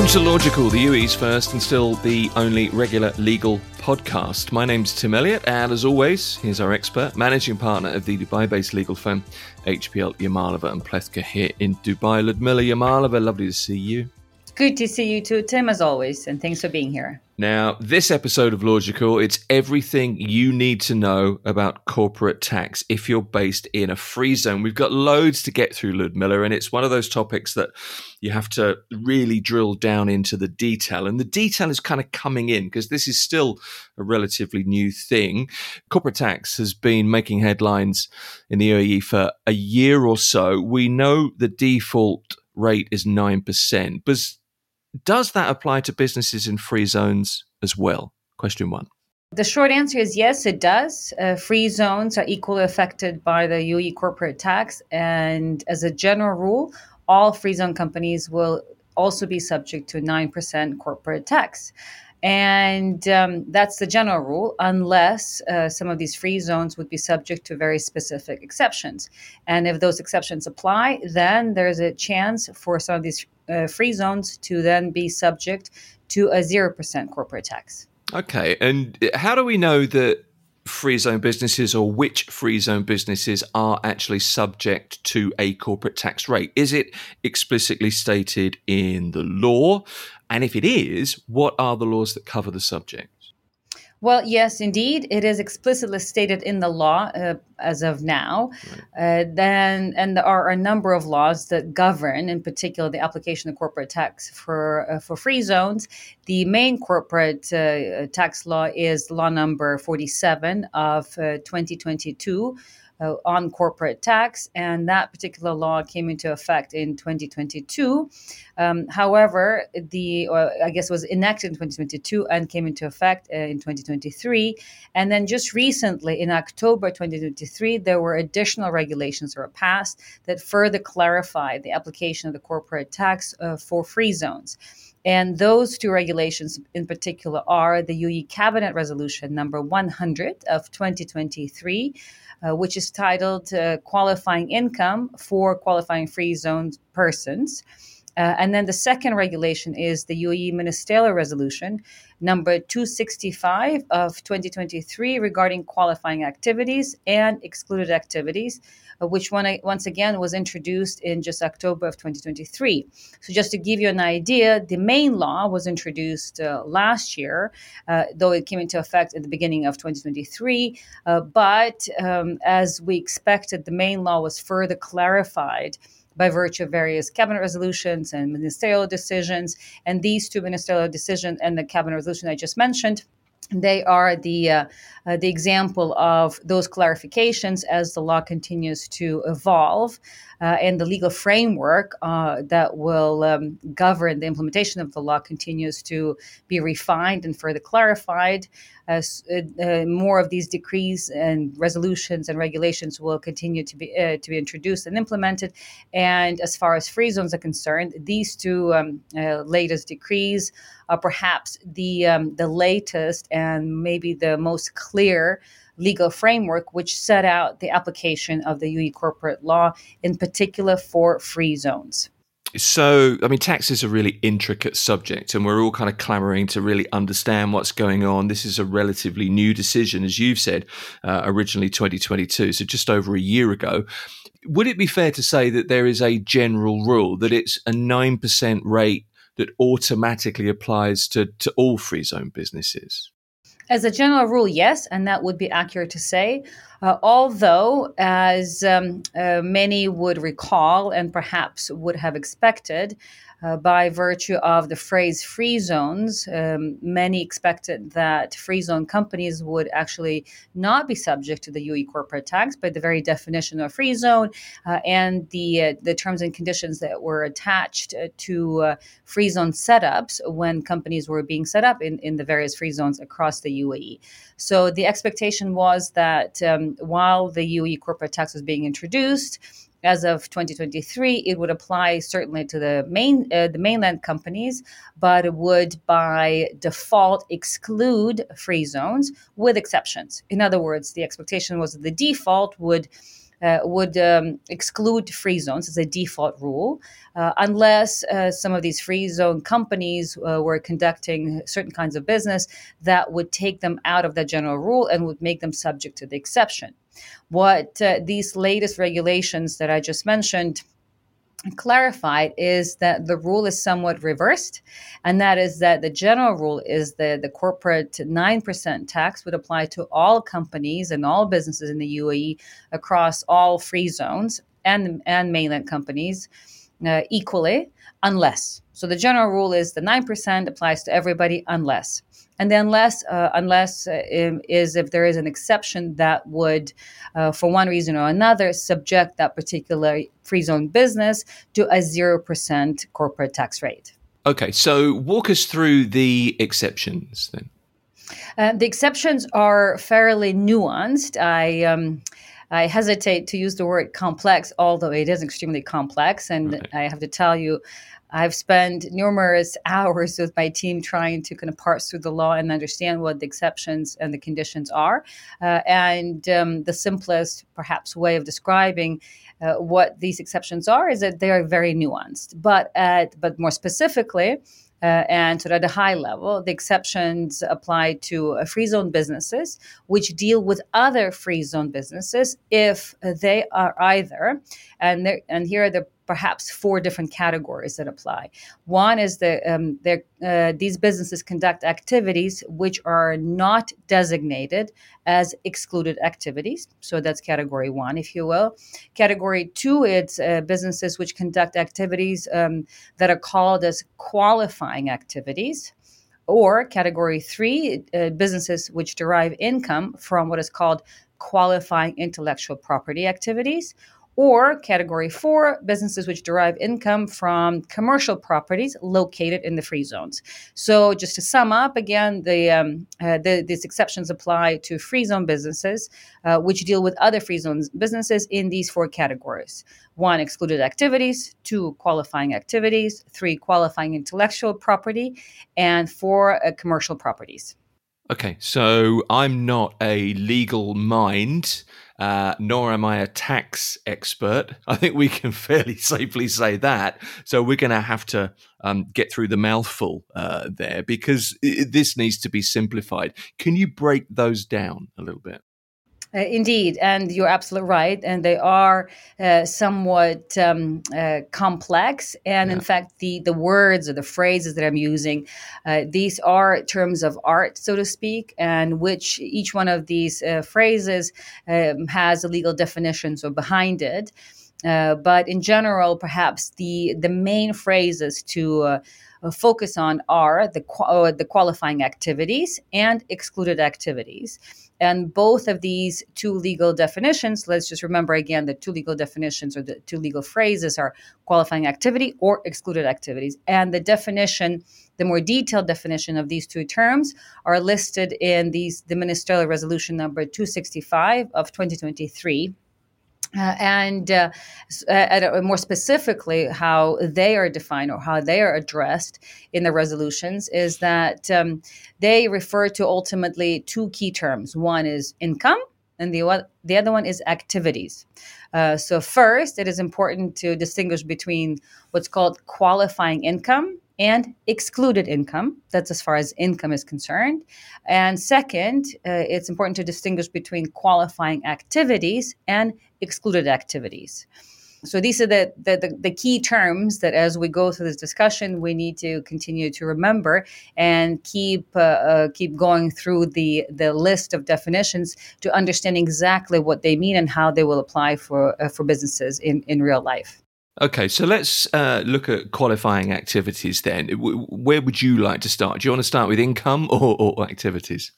Welcome to Lawgical, the UAE's first and still the only regular legal podcast. My name's Tim Elliot, and as always, here's our expert, managing partner of the Dubai based legal firm HPL Yamalova and Plethka here in Dubai. Ludmila Yamalova, lovely to see you. Good to see you too, Tim, as always, and thanks for being here. Now, this episode of Lawgical, it's everything you need to know about corporate tax if you're based in a free zone. We've got loads to get through, Ludmila, and it's one of those topics that you have to really drill down into the detail. And the detail is kind of coming in because this is still a relatively new thing. Corporate tax has been making headlines in the UAE for a year or so. We know the default rate is 9%. But does that apply to businesses in free zones as well? Question one. The short answer is yes, it does. Uh, free zones are equally affected by the UAE corporate tax. And as a general rule, all free zone companies will also be subject to 9% corporate tax. And um, that's the general rule, unless uh, some of these free zones would be subject to very specific exceptions. And if those exceptions apply, then there's a chance for some of these uh, free zones to then be subject to a 0% corporate tax. Okay. And how do we know that free zone businesses or which free zone businesses are actually subject to a corporate tax rate? Is it explicitly stated in the law? And if it is, what are the laws that cover the subject? Well, yes, indeed, it is explicitly stated in the law uh, as of now. Right. Uh, then, and there are a number of laws that govern, in particular, the application of corporate tax for uh, for free zones. The main corporate uh, tax law is law number forty seven of uh, twenty twenty two uh, on corporate tax, and that particular law came into effect in 2022. Um, however, the I guess was enacted in 2022 and came into effect uh, in 2023. And then just recently, in October 2023, there were additional regulations that were passed that further clarified the application of the corporate tax uh, for free zones. And those two regulations in particular are the UAE Cabinet Resolution number 100 of 2023, uh, which is titled uh, Qualifying Income for Qualifying Free Zone Persons. Uh, and then the second regulation is the UAE Ministerial Resolution number 265 of 2023 regarding qualifying activities and excluded activities, uh, which one, once again was introduced in just October of 2023. So, just to give you an idea, the main law was introduced uh, last year, uh, though it came into effect at the beginning of 2023. Uh, but um, as we expected, the main law was further clarified by virtue of various cabinet resolutions and ministerial decisions. And these two ministerial decisions and the cabinet resolution I just mentioned they are the uh, uh, the example of those clarifications as the law continues to evolve and the legal framework uh, that will um, govern the implementation of the law continues to be refined and further clarified. Uh, uh, more of these decrees and resolutions and regulations will continue to be uh, to be introduced and implemented. And as far as free zones are concerned, these two um, latest decrees are perhaps the um, the latest and maybe the most clear legal framework which set out the application of the UAE corporate law, in particular for free zones. So, I mean, tax is a really intricate subject, and we're all kind of clamoring to really understand what's going on. This is a relatively new decision, as you've said, uh, originally 2022, so just over a year ago. Would it be fair to say that there is a general rule that it's a 9% rate that automatically applies to, to all free zone businesses? As a general rule, yes, and that would be accurate to say. Uh, although, as um, uh, many would recall and perhaps would have expected, uh, by virtue of the phrase free zones, um, many expected that free zone companies would actually not be subject to the UAE corporate tax by the very definition of free zone uh, and the uh, the terms and conditions that were attached uh, to uh, free zone setups when companies were being set up in, in the various free zones across the UAE. So the expectation was that um, while the UAE corporate tax was being introduced, as of 2023, it would apply certainly to the main uh, the mainland companies, but it would by default exclude free zones with exceptions. In other words, the expectation was that the default would would um, exclude free zones as a default rule, uh, unless uh, some of these free zone companies uh, were conducting certain kinds of business that would take them out of that general rule and would make them subject to the exception. What uh, these latest regulations that I just mentioned clarified is that the rule is somewhat reversed, and that is that the general rule is that the corporate 9% tax would apply to all companies and all businesses in the UAE across all free zones and, and mainland companies uh, equally, unless. So the general rule is the 9% applies to everybody unless. And then unless, uh, unless uh, is if there is an exception that would, uh, for one reason or another, subject that particular free zone business to a 0% corporate tax rate. Okay, so walk us through the exceptions then. Uh, the exceptions are fairly nuanced. I um, I hesitate to use the word complex, although it is extremely complex. And right. I have to tell you, I've spent numerous hours with my team trying to kind of parse through the law and understand what the exceptions and the conditions are. Uh, and um, the simplest, perhaps, way of describing uh, what these exceptions are is that they are very nuanced. But at, but more specifically, uh, and so at a high level, the exceptions apply to uh, free zone businesses, which deal with other free zone businesses if they are either, and, and here are the perhaps four different categories that apply. One is that um, uh, these businesses conduct activities which are not designated as excluded activities. So that's category one, if you will. Category two, it's uh, businesses which conduct activities um, that are called as qualifying activities or category three, uh, businesses which derive income from what is called qualifying intellectual property activities, or category four, businesses which derive income from commercial properties located in the free zones. So, just to sum up again, the, um, uh, the these exceptions apply to free zone businesses uh, which deal with other free zone businesses in these four categories one, excluded activities, two, qualifying activities, three, qualifying intellectual property, and four, uh, commercial properties. Okay, so I'm not a legal mind uh, nor am I a tax expert. I think we can fairly safely say that. So we're going to have to um, get through the mouthful uh, there because this needs to be simplified. Can you break those down a little bit? Uh, indeed, and you're absolutely right. And they are uh, somewhat um, uh, complex. And yeah. in fact, the, the words or the phrases that I'm using, uh, these are terms of art, so to speak, and which each one of these uh, phrases um, has a legal definition so behind it. Uh, but in general, perhaps the the main phrases to uh, focus on are the, uh, the qualifying activities and excluded activities. And both of these two legal definitions, let's just remember again the two legal definitions or the two legal phrases are qualifying activity or excluded activities. And the definition, the more detailed definition of these two terms, are listed in these the ministerial resolution number 265 of 2023 uh, and uh, uh, more specifically, how they are defined or how they are addressed in the resolutions is that um, they refer to ultimately two key terms. One is income, and the, the other one is activities. Uh, so, first, it is important to distinguish between what's called qualifying income and excluded income. That's as far as income is concerned. And second, uh, it's important to distinguish between qualifying activities and excluded activities. So these are the, the, the, the, key terms that as we go through this discussion, we need to continue to remember and keep uh, uh, keep going through the, the list of definitions to understand exactly what they mean and how they will apply for, uh, for businesses in, in real life. Okay, so let's uh, look at qualifying activities then. Where would you like to start? Do you want to start with income or, or activities?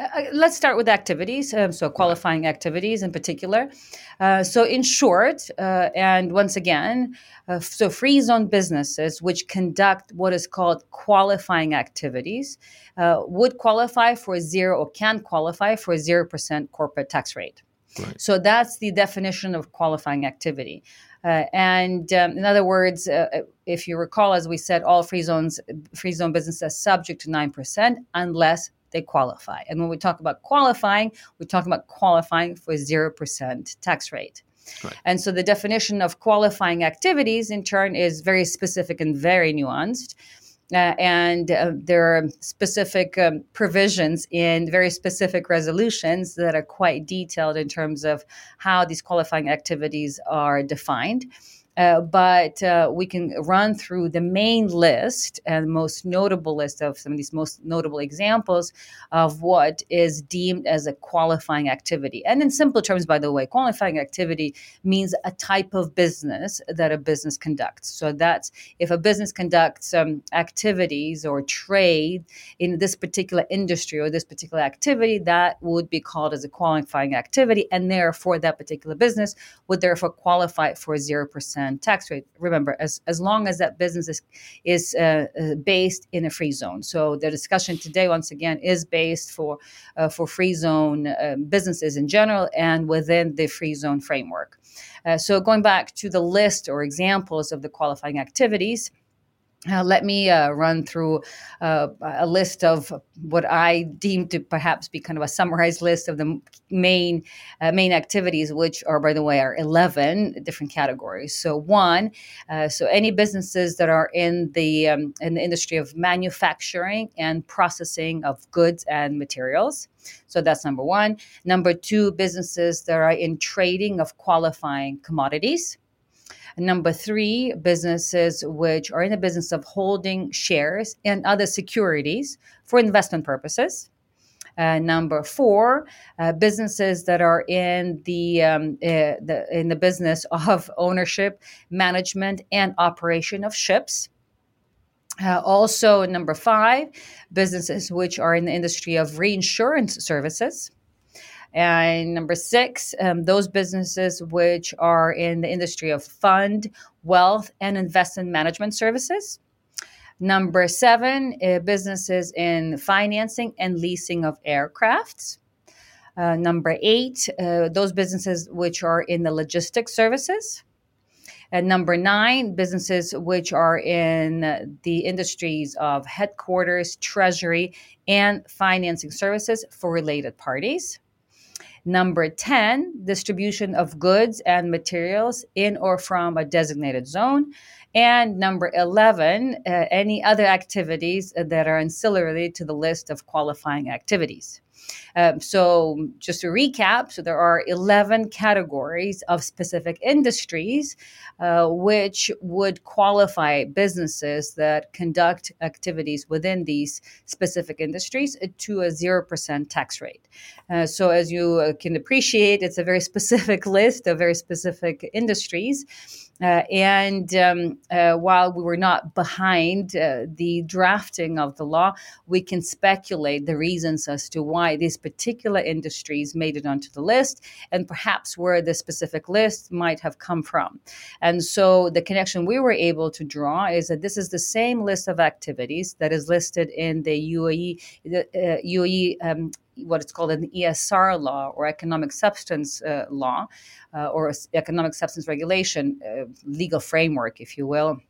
Uh, uh let's start with activities, um, so qualifying activities in particular. Uh, so, in short, uh, and once again, uh, so free zone businesses which conduct what is called qualifying activities uh, would qualify for zero or can qualify for a 0% corporate tax rate. Right. So, that's the definition of qualifying activity. Uh, and um, in other words, uh, if you recall, as we said, all free zones, free zone businesses subject to nine percent, unless they qualify. And when we talk about qualifying, we're talking about qualifying for 0% tax rate. Right. And so the definition of qualifying activities, in turn, is very specific and very nuanced. Uh, and uh, there are specific um, provisions in very specific resolutions that are quite detailed in terms of how these qualifying activities are defined. Uh, but uh, we can run through the main list and most notable list of some of these most notable examples of what is deemed as a qualifying activity. And in simple terms, by the way, qualifying activity means a type of business that a business conducts. So that's if a business conducts um, activities or trade in this particular industry or this particular activity, that would be called as a qualifying activity. And therefore, that particular business would therefore qualify for 0% tax rate. Remember, as, as long as that business is, is uh, uh, based in a free zone. So the discussion today, once again, is based for, uh, for free zone uh, businesses in general and within the free zone framework. Uh, so going back to the list or examples of the qualifying activities, uh, let me uh, run through uh, a list of what I deem to perhaps be kind of a summarized list of the main uh, main activities, which are, by the way, are eleven different categories. So one, uh, so any businesses that are in the um, in the industry of manufacturing and processing of goods and materials. So that's number one. Number two, businesses that are in trading of qualifying commodities. Number three, businesses which are in the business of holding shares and other securities for investment purposes. Uh, number four, uh, businesses that are in the, um, uh, the in the business of ownership, management, and operation of ships. Uh, also, number five, businesses which are in the industry of reinsurance services. And number six, um, those businesses which are in the industry of fund, wealth, and investment management services. Number seven, uh, businesses in financing and leasing of aircrafts. Uh, number eight, uh, those businesses which are in the logistics services. And number nine, businesses which are in the industries of headquarters, treasury, and financing services for related parties. Number 10, distribution of goods and materials in or from a designated zone. And number 11, uh, any other activities that are ancillary to the list of qualifying activities. Um, so, just to recap, so there are 11 categories of specific industries uh, which would qualify businesses that conduct activities within these specific industries to a 0% tax rate. Uh, so, as you uh, can appreciate, it's a very specific list of very specific industries. Uh, and um, uh, while we were not behind uh, the drafting of the law, we can speculate the reasons as to why these particular industries made it onto the list and perhaps where the specific list might have come from. And so the connection we were able to draw is that this is the same list of activities that is listed in the UAE, the uh, UAE um, what it's called an ESR law or economic substance uh, law uh, or economic substance regulation uh, legal framework, if you will.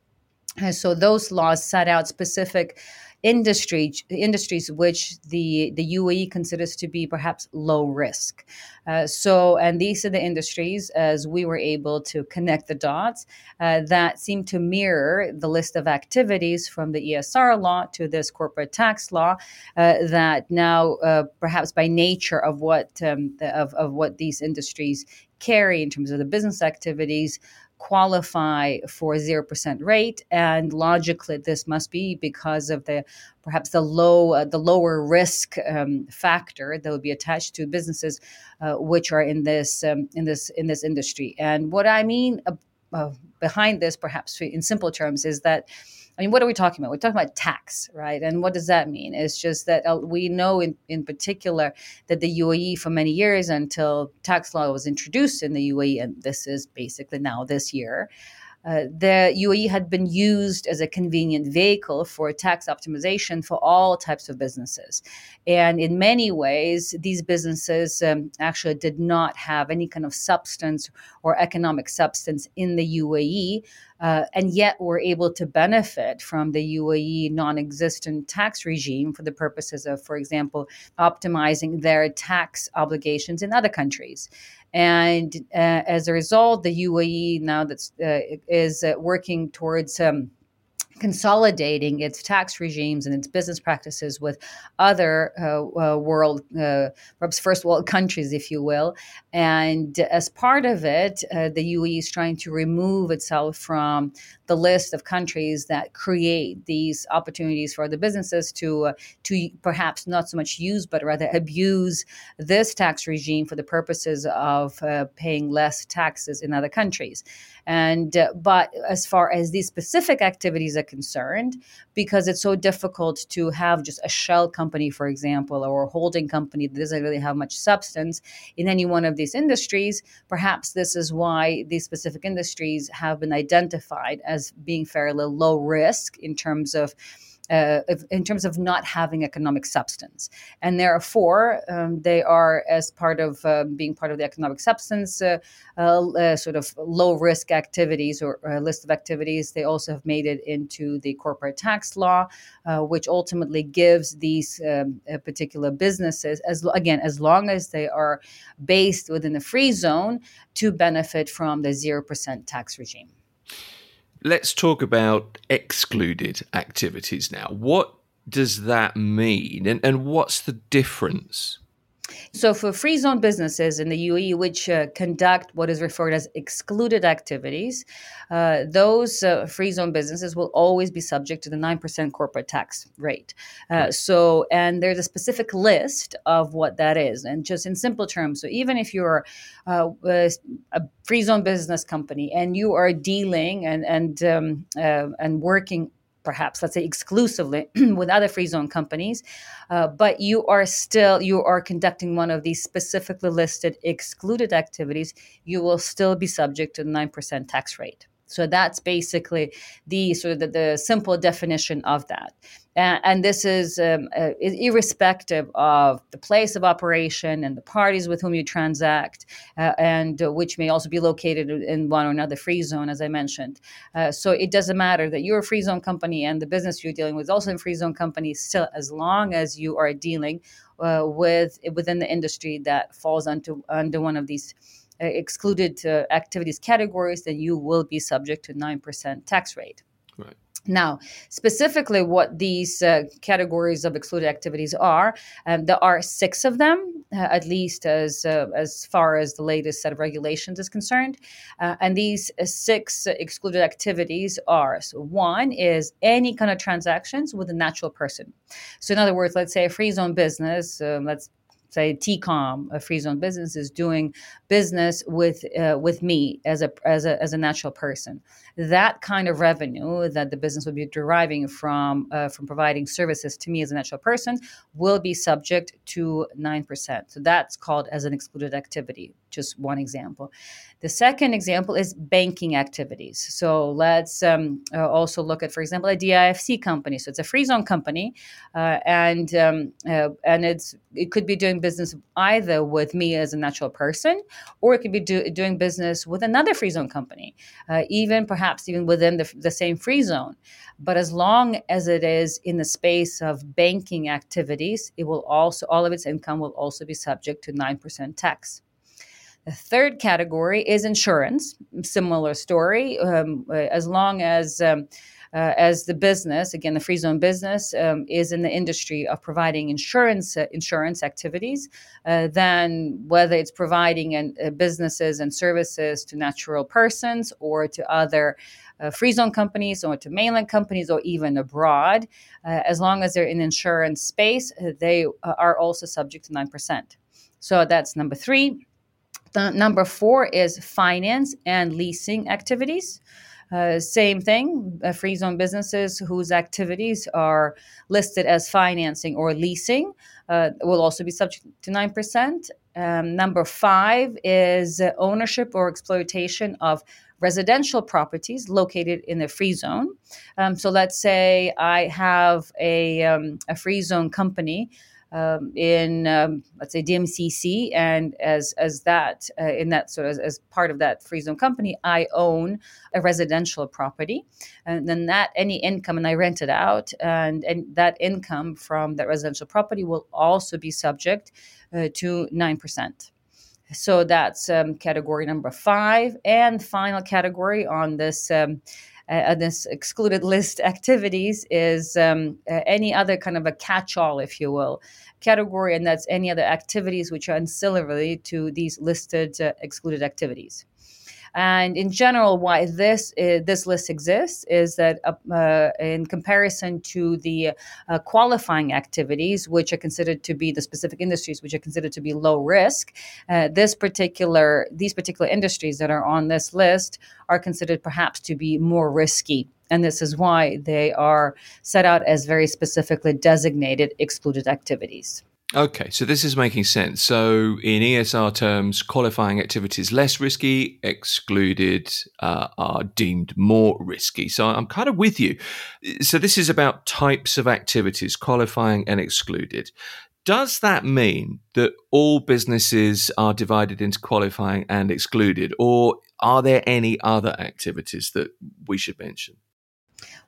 And so those laws set out specific industry industries which the the UAE considers to be perhaps low risk. Uh, so, and these are the industries, as we were able to connect the dots, uh, that seem to mirror the list of activities from the ESR law to this corporate tax law. Uh, that now, uh, perhaps by nature of what um, the, of, of what these industries carry in terms of the business activities qualify for 0% rate. And logically this must be because of the perhaps the low uh, the lower risk um, factor that would be attached to businesses uh, which are in this um, in this in this industry. And what i mean uh, behind this perhaps in simple terms is that I mean, what are we talking about? We're talking about tax, right? And what does that mean? It's just that uh, we know in, in particular that the UAE for many years until tax law was introduced in the UAE, and this is basically now this year, uh, the UAE had been used as a convenient vehicle for tax optimization for all types of businesses. And in many ways, these businesses um, actually did not have any kind of substance or economic substance in the UAE. Uh, and yet were able to benefit from the UAE non existent tax regime for the purposes of, for example, optimizing their tax obligations in other countries. And uh, as a result, the UAE now that's uh, is uh, working towards. Um, consolidating its tax regimes and its business practices with other uh, uh, world, uh, perhaps first world countries, if you will. And as part of it, uh, the UAE is trying to remove itself from the list of countries that create these opportunities for the businesses to uh, to perhaps not so much use but rather abuse this tax regime for the purposes of uh, paying less taxes in other countries. And but as far as these specific activities are concerned, because it's so difficult to have just a shell company, for example, or a holding company that doesn't really have much substance in any one of these industries, perhaps this is why these specific industries have been identified as being fairly low risk in terms of uh, in terms of not having economic substance. And therefore, um, they are, as part of uh, being part of the economic substance, uh, uh, uh sort of low risk activities or list of activities. They also have made it into the corporate tax law, which ultimately gives these um, particular businesses, as again, as long as they are based within the free zone, to benefit from the 0% tax regime. Let's talk about excluded activities now. What does that mean and, and what's the difference? So, for free zone businesses in the UAE, which uh, conduct what is referred as excluded activities, uh, those uh, free zone businesses will always be subject to the 9% corporate tax rate. Uh, so, and there's a specific list of what that is. And just in simple terms, so even if you're uh, a free zone business company and you are dealing and, and, um, uh, and working perhaps let's say exclusively with other free zone companies uh, but you are still you are conducting one of these specifically listed excluded activities you will still be subject to the 9% tax rate so that's basically the sort of the, the simple definition of that. And, and this is um, uh, irrespective of the place of operation and the parties with whom you transact, uh, and uh, which may also be located in one or another free zone, as I mentioned. Uh, so it doesn't matter that you're a free zone company and the business you're dealing with is also a free zone company, still, as long as you are dealing uh, with within the industry that falls under, under one of these excluded uh, activities categories, then you will be subject to 9% tax rate. Right. Now, specifically, what these uh, categories of excluded activities are, um, there are six of them, uh, at least as uh, as far as the latest set of regulations is concerned. Uh, and these six excluded activities are: so one is any kind of transactions with a natural person. So, in other words, let's say a free zone business, um, let's say TECOM, a free zone business, is doing business with uh, with me as a as a as a natural person. That kind of revenue that the business would be deriving from uh, from providing services to me as a natural person will be subject to nine percent. So that's called as an excluded activity. Just one example. The second example is banking activities. So let's um, uh, also look at, for example, a DIFC company. So it's a free zone company, uh, and um, uh, and it's it could be doing business either with me as a natural person, or it could be do, doing business with another free zone company, uh, even perhaps even within the, the same free zone. But as long as it is in the space of banking activities, it will also all of its income will also be subject to nine percent tax. The third category is insurance. Similar story. Um, uh, as long as um, uh, as the business, again, the free zone business um, is in the industry of providing insurance uh, insurance activities, uh, then whether it's providing an, uh, businesses and services to natural persons or to other uh, free zone companies or to mainland companies or even abroad, as long as they're in insurance space, they are also subject to nine percent. So that's number three. Number four is finance and leasing activities. Uh, same thing, uh, free zone businesses whose activities are listed as financing or leasing uh, will also be subject to 9%. Um, number five is ownership or exploitation of residential properties located in the free zone. Um, so let's say I have a, um, a free zone company um, in um, let's say DMCC, and as as that uh, in that sort of as part of that free zone company, I own a residential property, and then that any income and I rent it out, and and that income from that residential property will also be subject uh, to nine percent. So that's um, category number five, and final category on this. Um, uh, this excluded list activities is um, uh, any other kind of a catch-all, if you will, category, and that's any other activities which are ancillary to these listed uh, excluded activities. And in general, why this uh, this list exists is that uh, uh, in comparison to the uh, qualifying activities, which are considered to be the specific industries which are considered to be low risk, uh, this particular these particular industries that are on this list are considered perhaps to be more risky. And this is why they are set out as very specifically designated excluded activities. Okay, so this is making sense. So, in ESR terms, qualifying activities less risky, excluded uh, are deemed more risky. So, I'm kind of with you. So, this is about types of activities, qualifying and excluded. Does that mean that all businesses are divided into qualifying and excluded, or are there any other activities that we should mention?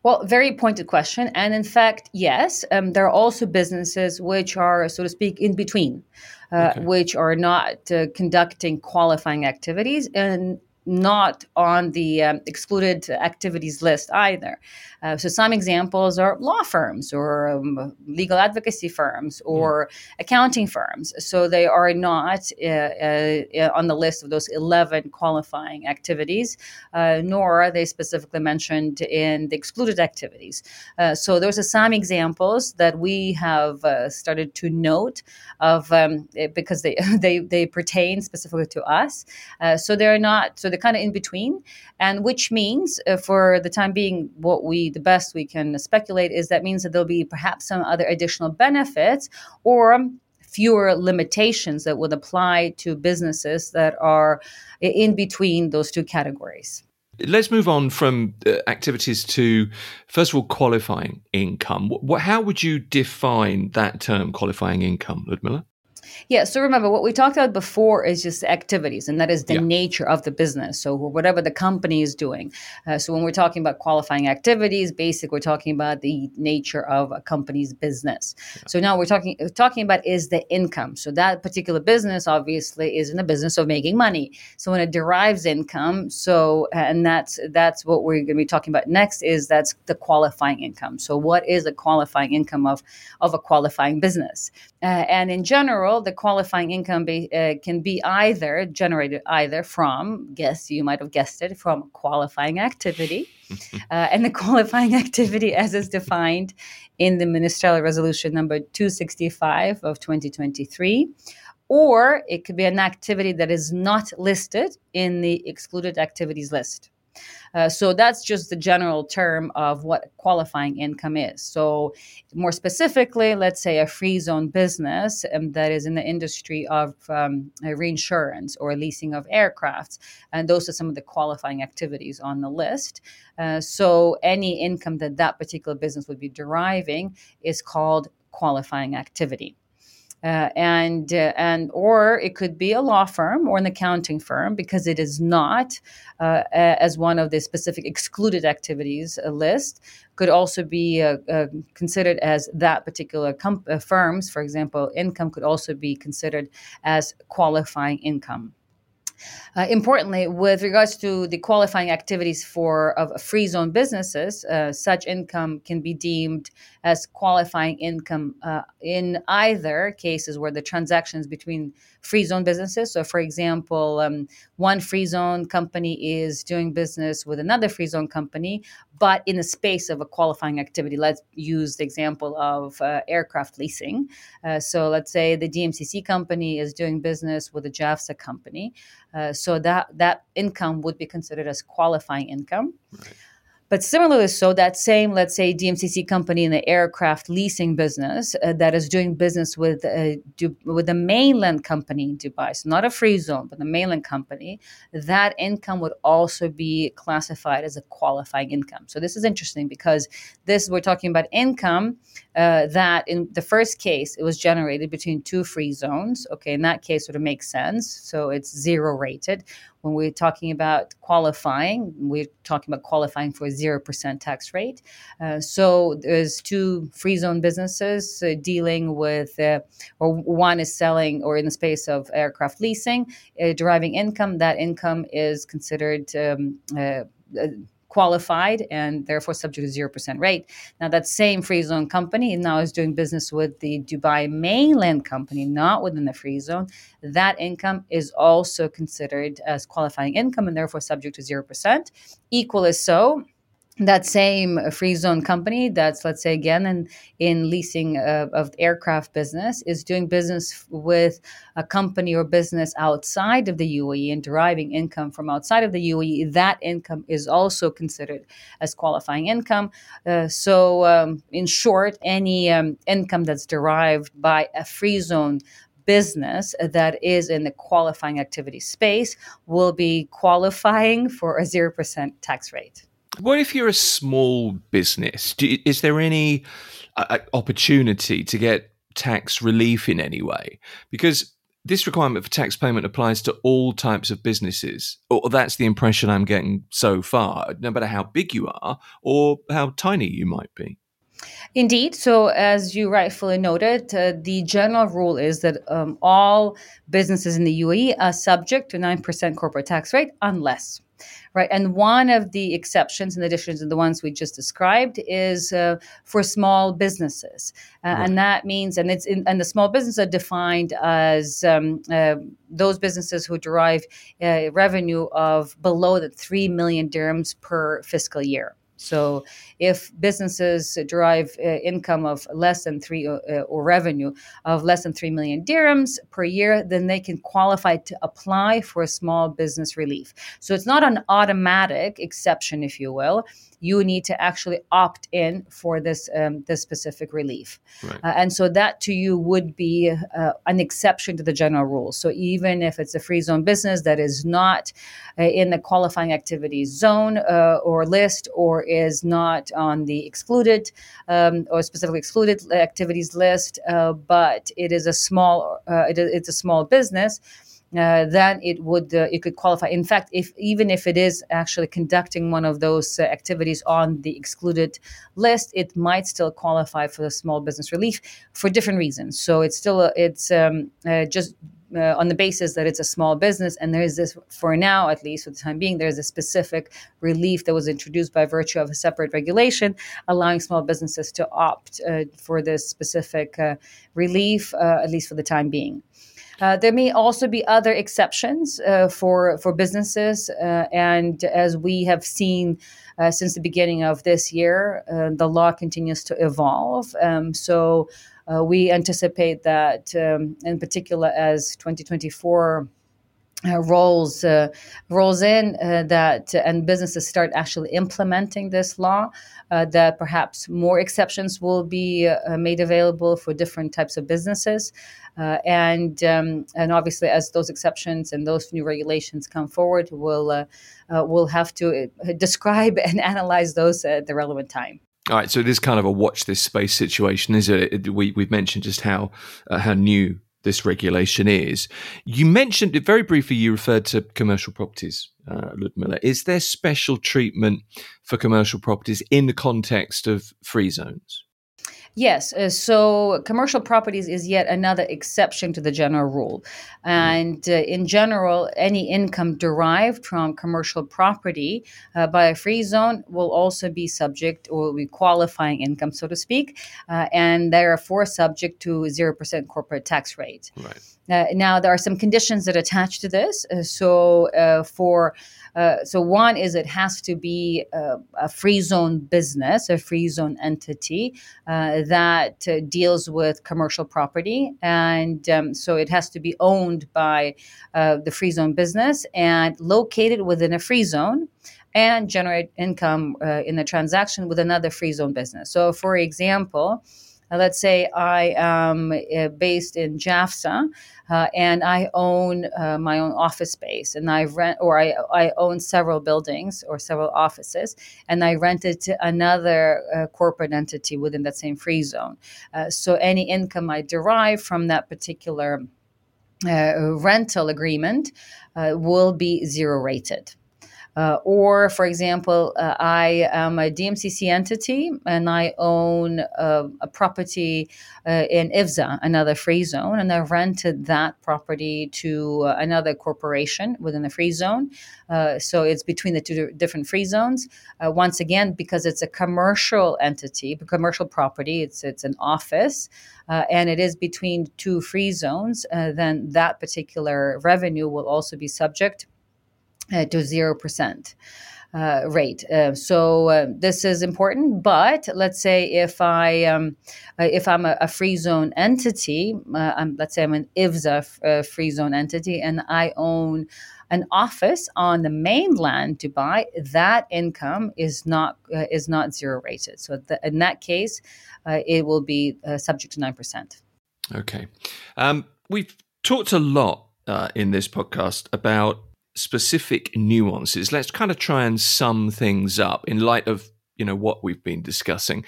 Well, very pointed question. And in fact, yes, um, there are also businesses which are, so to speak, in between, uh, okay. which are not uh, conducting qualifying activities and not on the um, excluded activities list either. Uh, so, some examples are law firms or um, legal advocacy firms or mm. accounting firms. So, they are not uh, uh, on the list of those 11 qualifying activities, uh, nor are they specifically mentioned in the excluded activities. Uh, so, those are some examples that we have uh, started to note of um, because they, they, they pertain specifically to us. so, they're not, so they're kind of in between, and which means for the time being, what we the best we can speculate is that means that there'll be perhaps some other additional benefits or fewer limitations that would apply to businesses that are in between those two categories. Let's move on from uh, activities to, first of all, qualifying income. how would you define that term, qualifying income, Ludmila? Yeah. So remember, what we talked about before is just activities, and that is the yeah. nature of the business. So whatever the company is doing. Uh, so when we're talking about qualifying activities, basic, we're talking about the nature of a company's business. Yeah. So now we're talking talking about is the income. So that particular business obviously is in the business of making money. So when it derives income, so and that's that's what we're going to be talking about next is that's the qualifying income. So what is the qualifying income of of a qualifying business? Uh, and in general, the qualifying income be, uh, can be either generated either from, guess you might have guessed it, from qualifying activity. uh, and the qualifying activity, as is defined in the ministerial resolution number 265 of 2023, or it could be an activity that is not listed in the excluded activities list. Uh, so that's just the general term of what qualifying income is. So, more specifically, let's say a free zone business um, that is in the industry of um, reinsurance or leasing of aircrafts, and those are some of the qualifying activities on the list. Uh, so, any income that that particular business would be deriving is called qualifying activity. Uh, and uh, and or it could be a law firm or an accounting firm because it is not uh, as one of the specific excluded activities uh, list. Could also be uh, uh, considered as that particular firms for example income could also be considered as qualifying income uh, importantly, with regards to the qualifying activities for of free zone businesses, uh, such income can be deemed as qualifying income uh, in either cases where the transactions between free zone businesses. So, for example, um, one free zone company is doing business with another free zone company, but in the space of a qualifying activity. Let's use the example of uh, aircraft leasing. Uh, so, let's say the DMCC company is doing business with a JAFZA company. Uh, so that that income would be considered as qualifying income. Right. But similarly, so that same, let's say, DMCC company in the aircraft leasing business uh, that is doing business with uh, du- with the mainland company in Dubai, so not a free zone, but the mainland company, that income would also be classified as a qualifying income. So this is interesting because this we're talking about income uh, that in the first case it was generated between two free zones. Okay, in that case, sort of makes sense. So it's zero rated. When we're talking about qualifying, we're talking about qualifying for a 0% tax rate. Uh, so there's two free zone businesses uh, dealing with, uh, or one is selling or in the space of aircraft leasing, uh, deriving income. That income is considered um, uh, qualified and therefore subject to 0% rate. Now, that same free zone company now is doing business with the Dubai mainland company, not within the free zone. That income is also considered as qualifying income and therefore subject to 0%. Equal is so that same free zone company that's let's say again in, in leasing uh, of aircraft business is doing business with a company or business outside of the UAE and deriving income from outside of the UAE that income is also considered as qualifying income. Uh, so um, in short any um, income that's derived by a free zone business that is in the qualifying activity space will be qualifying for a 0% tax rate what if you're a small business? Do, is there any uh, uh, opportunity to get tax relief in any way? Because this requirement for tax payment applies to all types of businesses, or that's the impression I'm getting so far, no matter how big you are or how tiny you might be. Indeed. So, as you rightfully noted, uh, the general rule is that um, all businesses in the UAE are subject to 9% corporate tax rate unless right? And one of the exceptions, in addition to the ones we just described, is uh, for small businesses, uh, right. and that means, and it's in, and the small businesses are defined as um, uh, those businesses who derive uh, revenue of below the three million dirhams per fiscal year. So, if businesses derive uh, income of less than three uh, or revenue of less than three million dirhams per year, then they can qualify to apply for a small business relief. So, it's not an automatic exception, if you will you need to actually opt in for this um, this specific relief, right. uh, and so that to you would be uh, an exception to the general rule. So even if it's a free zone business that is not uh, in the qualifying activities zone uh, or list, or is not on the excluded um, or specifically excluded activities list, uh, but it is a small uh, it, it's a small business uh, then it would uh, it could qualify. In fact, if even if it is actually conducting one of those uh, activities on the excluded list, it might still qualify for the small business relief for different reasons. So it's still it's um, uh, just. Uh, on the basis that it's a small business, and there is this, for now at least, for the time being, there's a specific relief that was introduced by virtue of a separate regulation, allowing small businesses to opt uh, for this specific relief, at least for the time being. Uh, there may also be other exceptions uh, for for businesses, uh, and as we have seen uh, since the beginning of this year, uh, the law continues to evolve. Um, so we anticipate that, um, in particular, as 2024 uh, rolls uh, rolls in uh, that and businesses start actually implementing this law uh, that perhaps more exceptions will be uh, made available for different types of businesses. Uh, and um, and obviously as those exceptions and those new regulations come forward we'll we'll have to describe and analyze those at the relevant time all right, so it is kind of a watch this space situation, is it? We we've mentioned just how how new this regulation is. You mentioned it very briefly, you referred to commercial properties, uh, Ludmila. Is there special treatment for commercial properties in the context of free zones? Yes. Uh, so commercial properties is yet another exception to the general rule. And uh, in general, any income derived from commercial property uh, by a free zone will also be subject or will be qualifying income, so to speak, uh, and therefore subject to 0% corporate tax rate. Right. Uh, now, there are some conditions that attach to this. Uh, so, for uh, so one is it has to be a, a, free zone business, a free zone entity uh, that uh, deals with commercial property, and um, so it has to be owned by uh, the free zone business and located within a free zone. and generate income uh, in the transaction with another free zone business. So, for example, uh, let's say I am uh, based in JAFZA uh, and I own uh, my own office space and I rent, or I, I own several buildings or several offices, and I rent it to another uh, corporate entity within that same free zone. Uh, so any income I derive from that particular rental agreement will be zero rated. Uh, or, for example, uh, I am a DMCC entity and I own uh, a property uh, in IFZA, another free zone, and I rented that property to uh, another corporation within the free zone. Uh, so it's between the two different free zones. once again, because it's a commercial entity, commercial property, it's it's an office. and it is between two free zones, then that particular revenue will also be subject uh, to 0%. Uh, rate. Uh, so uh, this is important. But let's say if I um, uh, if I'm a, a, free zone entity, uh, let's say I'm an IFZA free zone entity, and I own an office on the mainland Dubai, that income is not is not zero rated. So in that case, it will be subject to nine percent. Okay, um, we've talked a lot in this podcast about specific nuances. Let's kind of try and sum things up in light of you know what we've been discussing.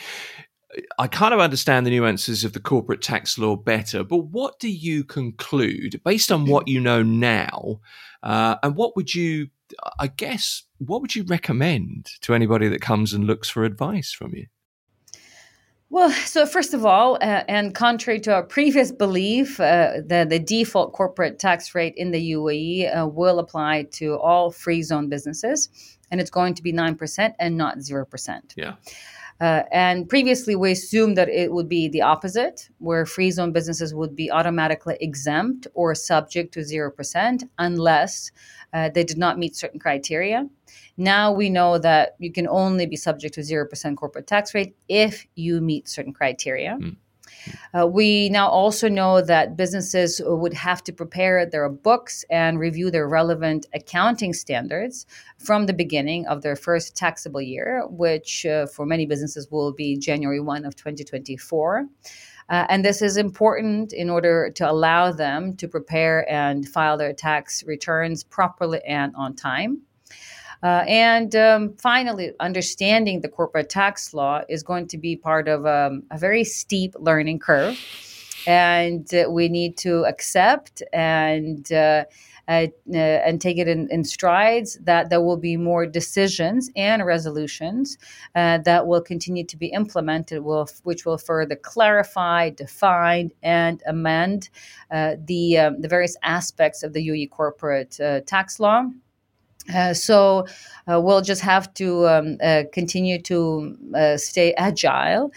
I kind of understand the nuances of the corporate tax law better, but what do you conclude based on what you know now? Uh, and what would you, I guess, what would you recommend to anybody that comes and looks for advice from you? Well, so first of all, uh, and contrary to our previous belief, uh, the, the default corporate tax rate in the UAE uh, will apply to all free zone businesses, and it's going to be 9% and not 0%. Yeah. Uh, and previously, we assumed that it would be the opposite, where free zone businesses would be automatically exempt or subject to 0% unless uh, they did not meet certain criteria. Now we know that you can only be subject to 0% corporate tax rate if you meet certain criteria. Mm. Uh, we now also know that businesses would have to prepare their books and review their relevant accounting standards from the beginning of their first taxable year, which uh, for many businesses will be January 1 of 2024. Uh, and this is important in order to allow them to prepare and file their tax returns properly and on time. Uh, and um, finally, understanding the corporate tax law is going to be part of um, a very steep learning curve. And uh, we need to accept and uh, uh, uh, and take it in, in, strides, that there will be more decisions and resolutions uh, that will continue to be implemented, will, which will further clarify, define, and amend uh, the, um, the various aspects of the UAE corporate tax law. Uh, so uh, we'll just have to um, uh, continue to uh, stay agile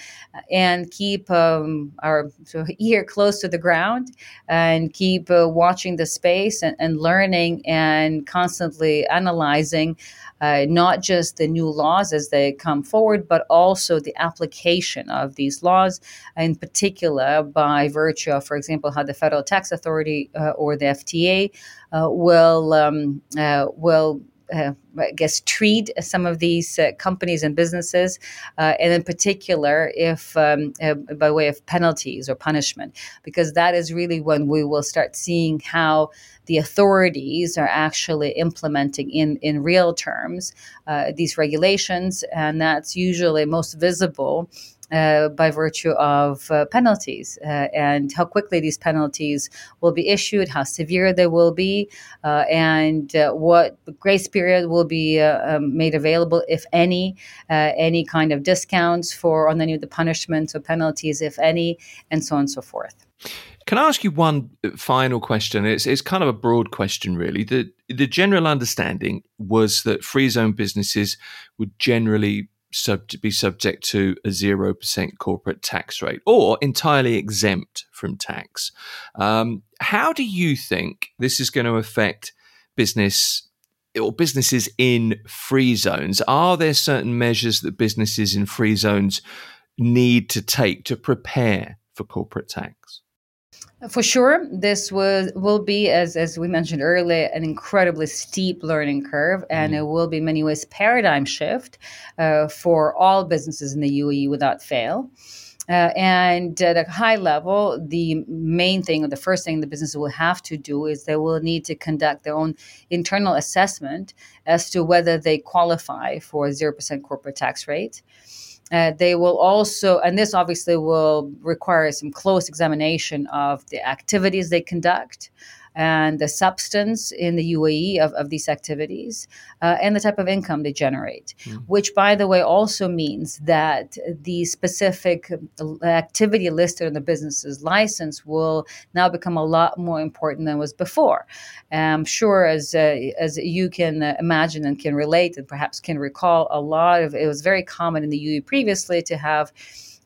and keep um, our of ear close to the ground and keep uh, watching the space and, and, learning and constantly analyzing uh, not just the new laws as they come forward, but also the application of these laws, in particular by virtue of, for example, how the Federal Tax Authority uh, or the FTA uh, will um, uh, will I guess, treat some of these uh, companies and businesses, uh, and in particular, if um, uh, by way of penalties or punishment, because that is really when we will start seeing how the authorities are actually implementing in, in real terms uh, these regulations, and that's usually most visible uh, by virtue of uh, penalties uh, and how quickly these penalties will be issued, how severe they will be, uh, and what grace period will be um, made available, if any, any kind of discounts for on any of the punishments or penalties, if any, and so on and so forth. Can I ask you one final question? It's, it's kind of a broad question, really. The, the general understanding was that free zone businesses would generally sub- be subject to a 0% corporate tax rate or entirely exempt from tax. Um, how do you think this is going to affect business or businesses in free zones? Are there certain measures that businesses in free zones need to take to prepare for corporate tax? For sure, this was will be as as we mentioned earlier an incredibly steep learning curve, and mm. it will be in many ways paradigm shift uh, for all businesses in the UAE without fail. Uh, and at a high level, the main thing, or the first thing the business will have to do is they will need to conduct their own internal assessment as to whether they qualify for a 0% corporate tax rate. Uh, they will also, and this obviously will require some close examination of the activities they conduct, and the substance in the UAE of, of these activities uh, and the type of income they generate, mm. which, by the way, also means that the specific activity listed in the business's license will now become a lot more important than was before. I'm sure, as, uh, as you can imagine and can relate and perhaps can recall, a lot of it was very common in the UAE previously to have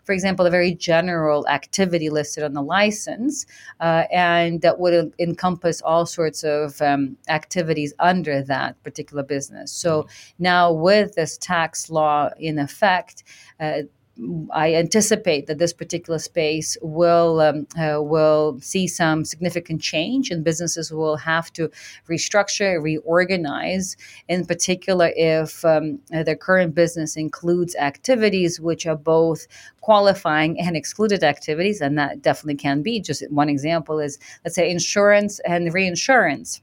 for example, a very general activity listed on the license, uh, and that would encompass all sorts of um, activities under that particular business. So mm-hmm. now, with this tax law in effect, uh, I anticipate that this particular space will um, uh, will see some significant change, and businesses will have to restructure, reorganize. In particular, if um, their current business includes activities which are both qualifying and excluded activities, and that definitely can be. Just one example is, let's say, insurance and reinsurance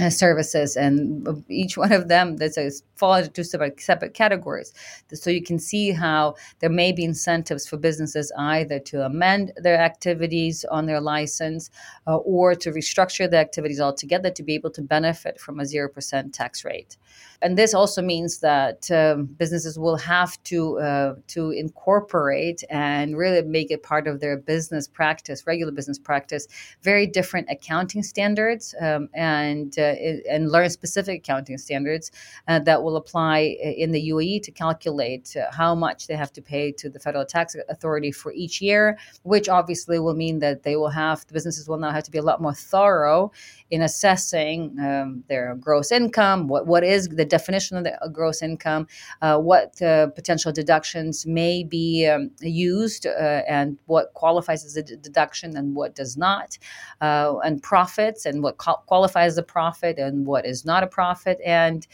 uh, services and each one of them that's a fall into two separate, separate categories. So you can see how there may be incentives for businesses either to amend their activities on their license uh, or to restructure the activities altogether to be able to benefit from a 0% tax rate and this also means that um, businesses will have to uh, to incorporate and really make it part of their business practice, regular business practice, very different accounting standards um, and uh, and learn specific accounting standards uh, that will apply in the UAE to calculate uh, how much they have to pay to the federal tax authority for each year, which obviously will mean that they will have the businesses will now have to be a lot more thorough in assessing um, their gross income, what, what is the definition of the uh, gross income, uh, what potential deductions may be um, used, uh, and what qualifies as a d- deduction and what does not, and profits and what co- qualifies as a profit and what is not a profit, and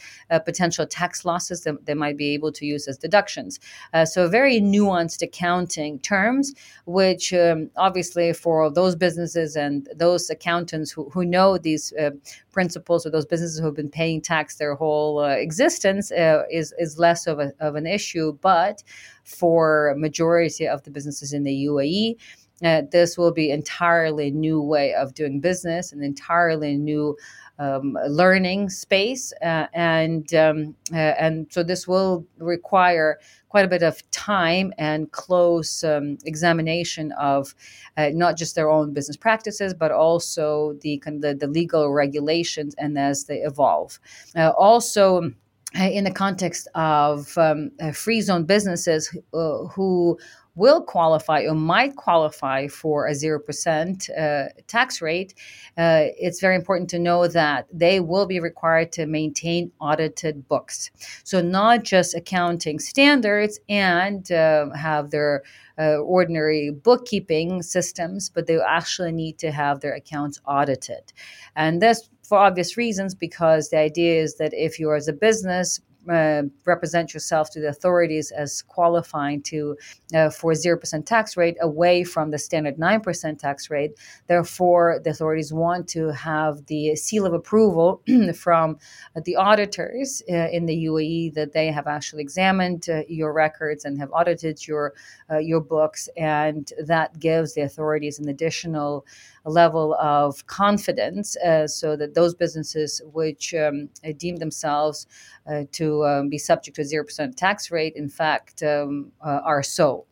potential tax losses that they might be able to use as deductions. so, very nuanced accounting terms, which um, obviously for those businesses and those accountants who, who know these uh, principals or those businesses who have been paying tax their whole uh, existence uh, is is less of, a, of an issue. But for majority of the businesses in the UAE, uh, this will be entirely new way of doing business, an entirely new um, learning space, uh, and um, uh, and so this will require quite a bit of time and close um, examination of uh, not just their own business practices, but also the the, the legal regulations and as they evolve. Uh, also uh, in the context of um, uh, free zone businesses uh, who will qualify or might qualify for a 0% uh, tax rate, uh, it's very important to know that they will be required to maintain audited books. So, not just accounting standards and uh, have their uh, ordinary bookkeeping systems, but they actually need to have their accounts audited. And this for obvious reasons because the idea is that if you as a business uh, represent yourself to the authorities as qualifying to uh, for 0% tax rate away from the standard 9% tax rate. Therefore, the authorities want to have the seal of approval from the auditors uh, in the UAE that they have actually examined uh, your records and have audited your uh, your books, and that gives the authorities an additional level of confidence uh, so that those businesses which um, deem themselves uh, to um, be subject to a 0% tax rate, in fact, um, uh, are so.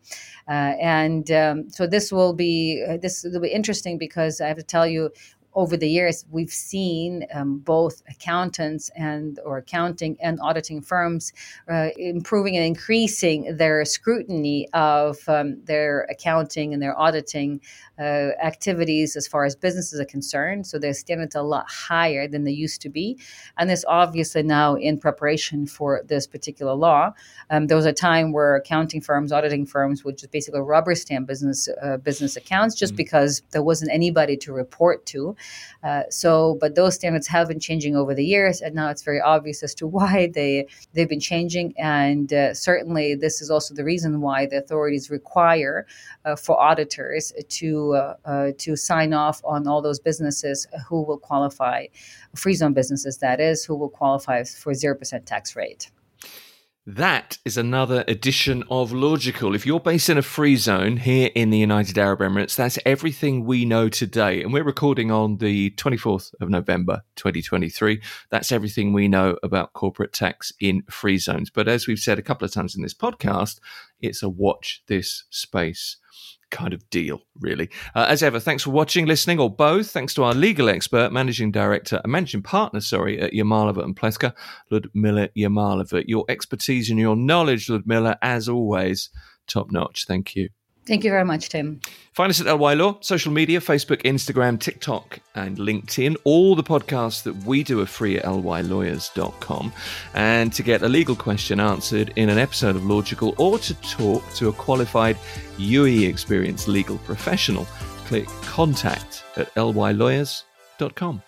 Uh, and um, so this will be this will be interesting because I have to tell you over the years, we've seen um, both accountants and or accounting and auditing firms uh, improving and increasing their scrutiny of um, their accounting and their auditing uh, activities as far as businesses are concerned. So their standards are a lot higher than they used to be, and this obviously now in preparation for this particular law. Um, there was a time where accounting firms, auditing firms would just basically rubber stamp business uh, business accounts just mm-hmm. because there wasn't anybody to report to. Uh, so, but those standards have been changing over the years, and now it's very obvious as to why they they've been changing. And uh, certainly, this is also the reason why the authorities require uh, for auditors to uh, uh, to sign off on all those businesses who will qualify, free zone businesses that is, who will qualify for zero percent tax rate. That is another edition of Lawgical. If you're based in a free zone here in the United Arab Emirates, that's everything we know today. And we're recording on the 24th of November, 2023. That's everything we know about corporate tax in free zones. But as we've said a couple of times in this podcast, it's a watch this space kind of deal, really. Uh, as ever, thanks for watching, listening, or both. Thanks to our legal expert, managing director, and managing partner, sorry, at Yamalova and Plewka, Ludmila Yamalova. Your expertise and your knowledge, Ludmila, as always, top notch. Thank you. Thank you very much, Tim. Find us at LY Law, social media, Facebook, Instagram, TikTok, and LinkedIn. All the podcasts that we do are free at lylawyers.com. And to get a legal question answered in an episode of Lawgical or to talk to a qualified UAE experienced legal professional, click contact at lylawyers.com.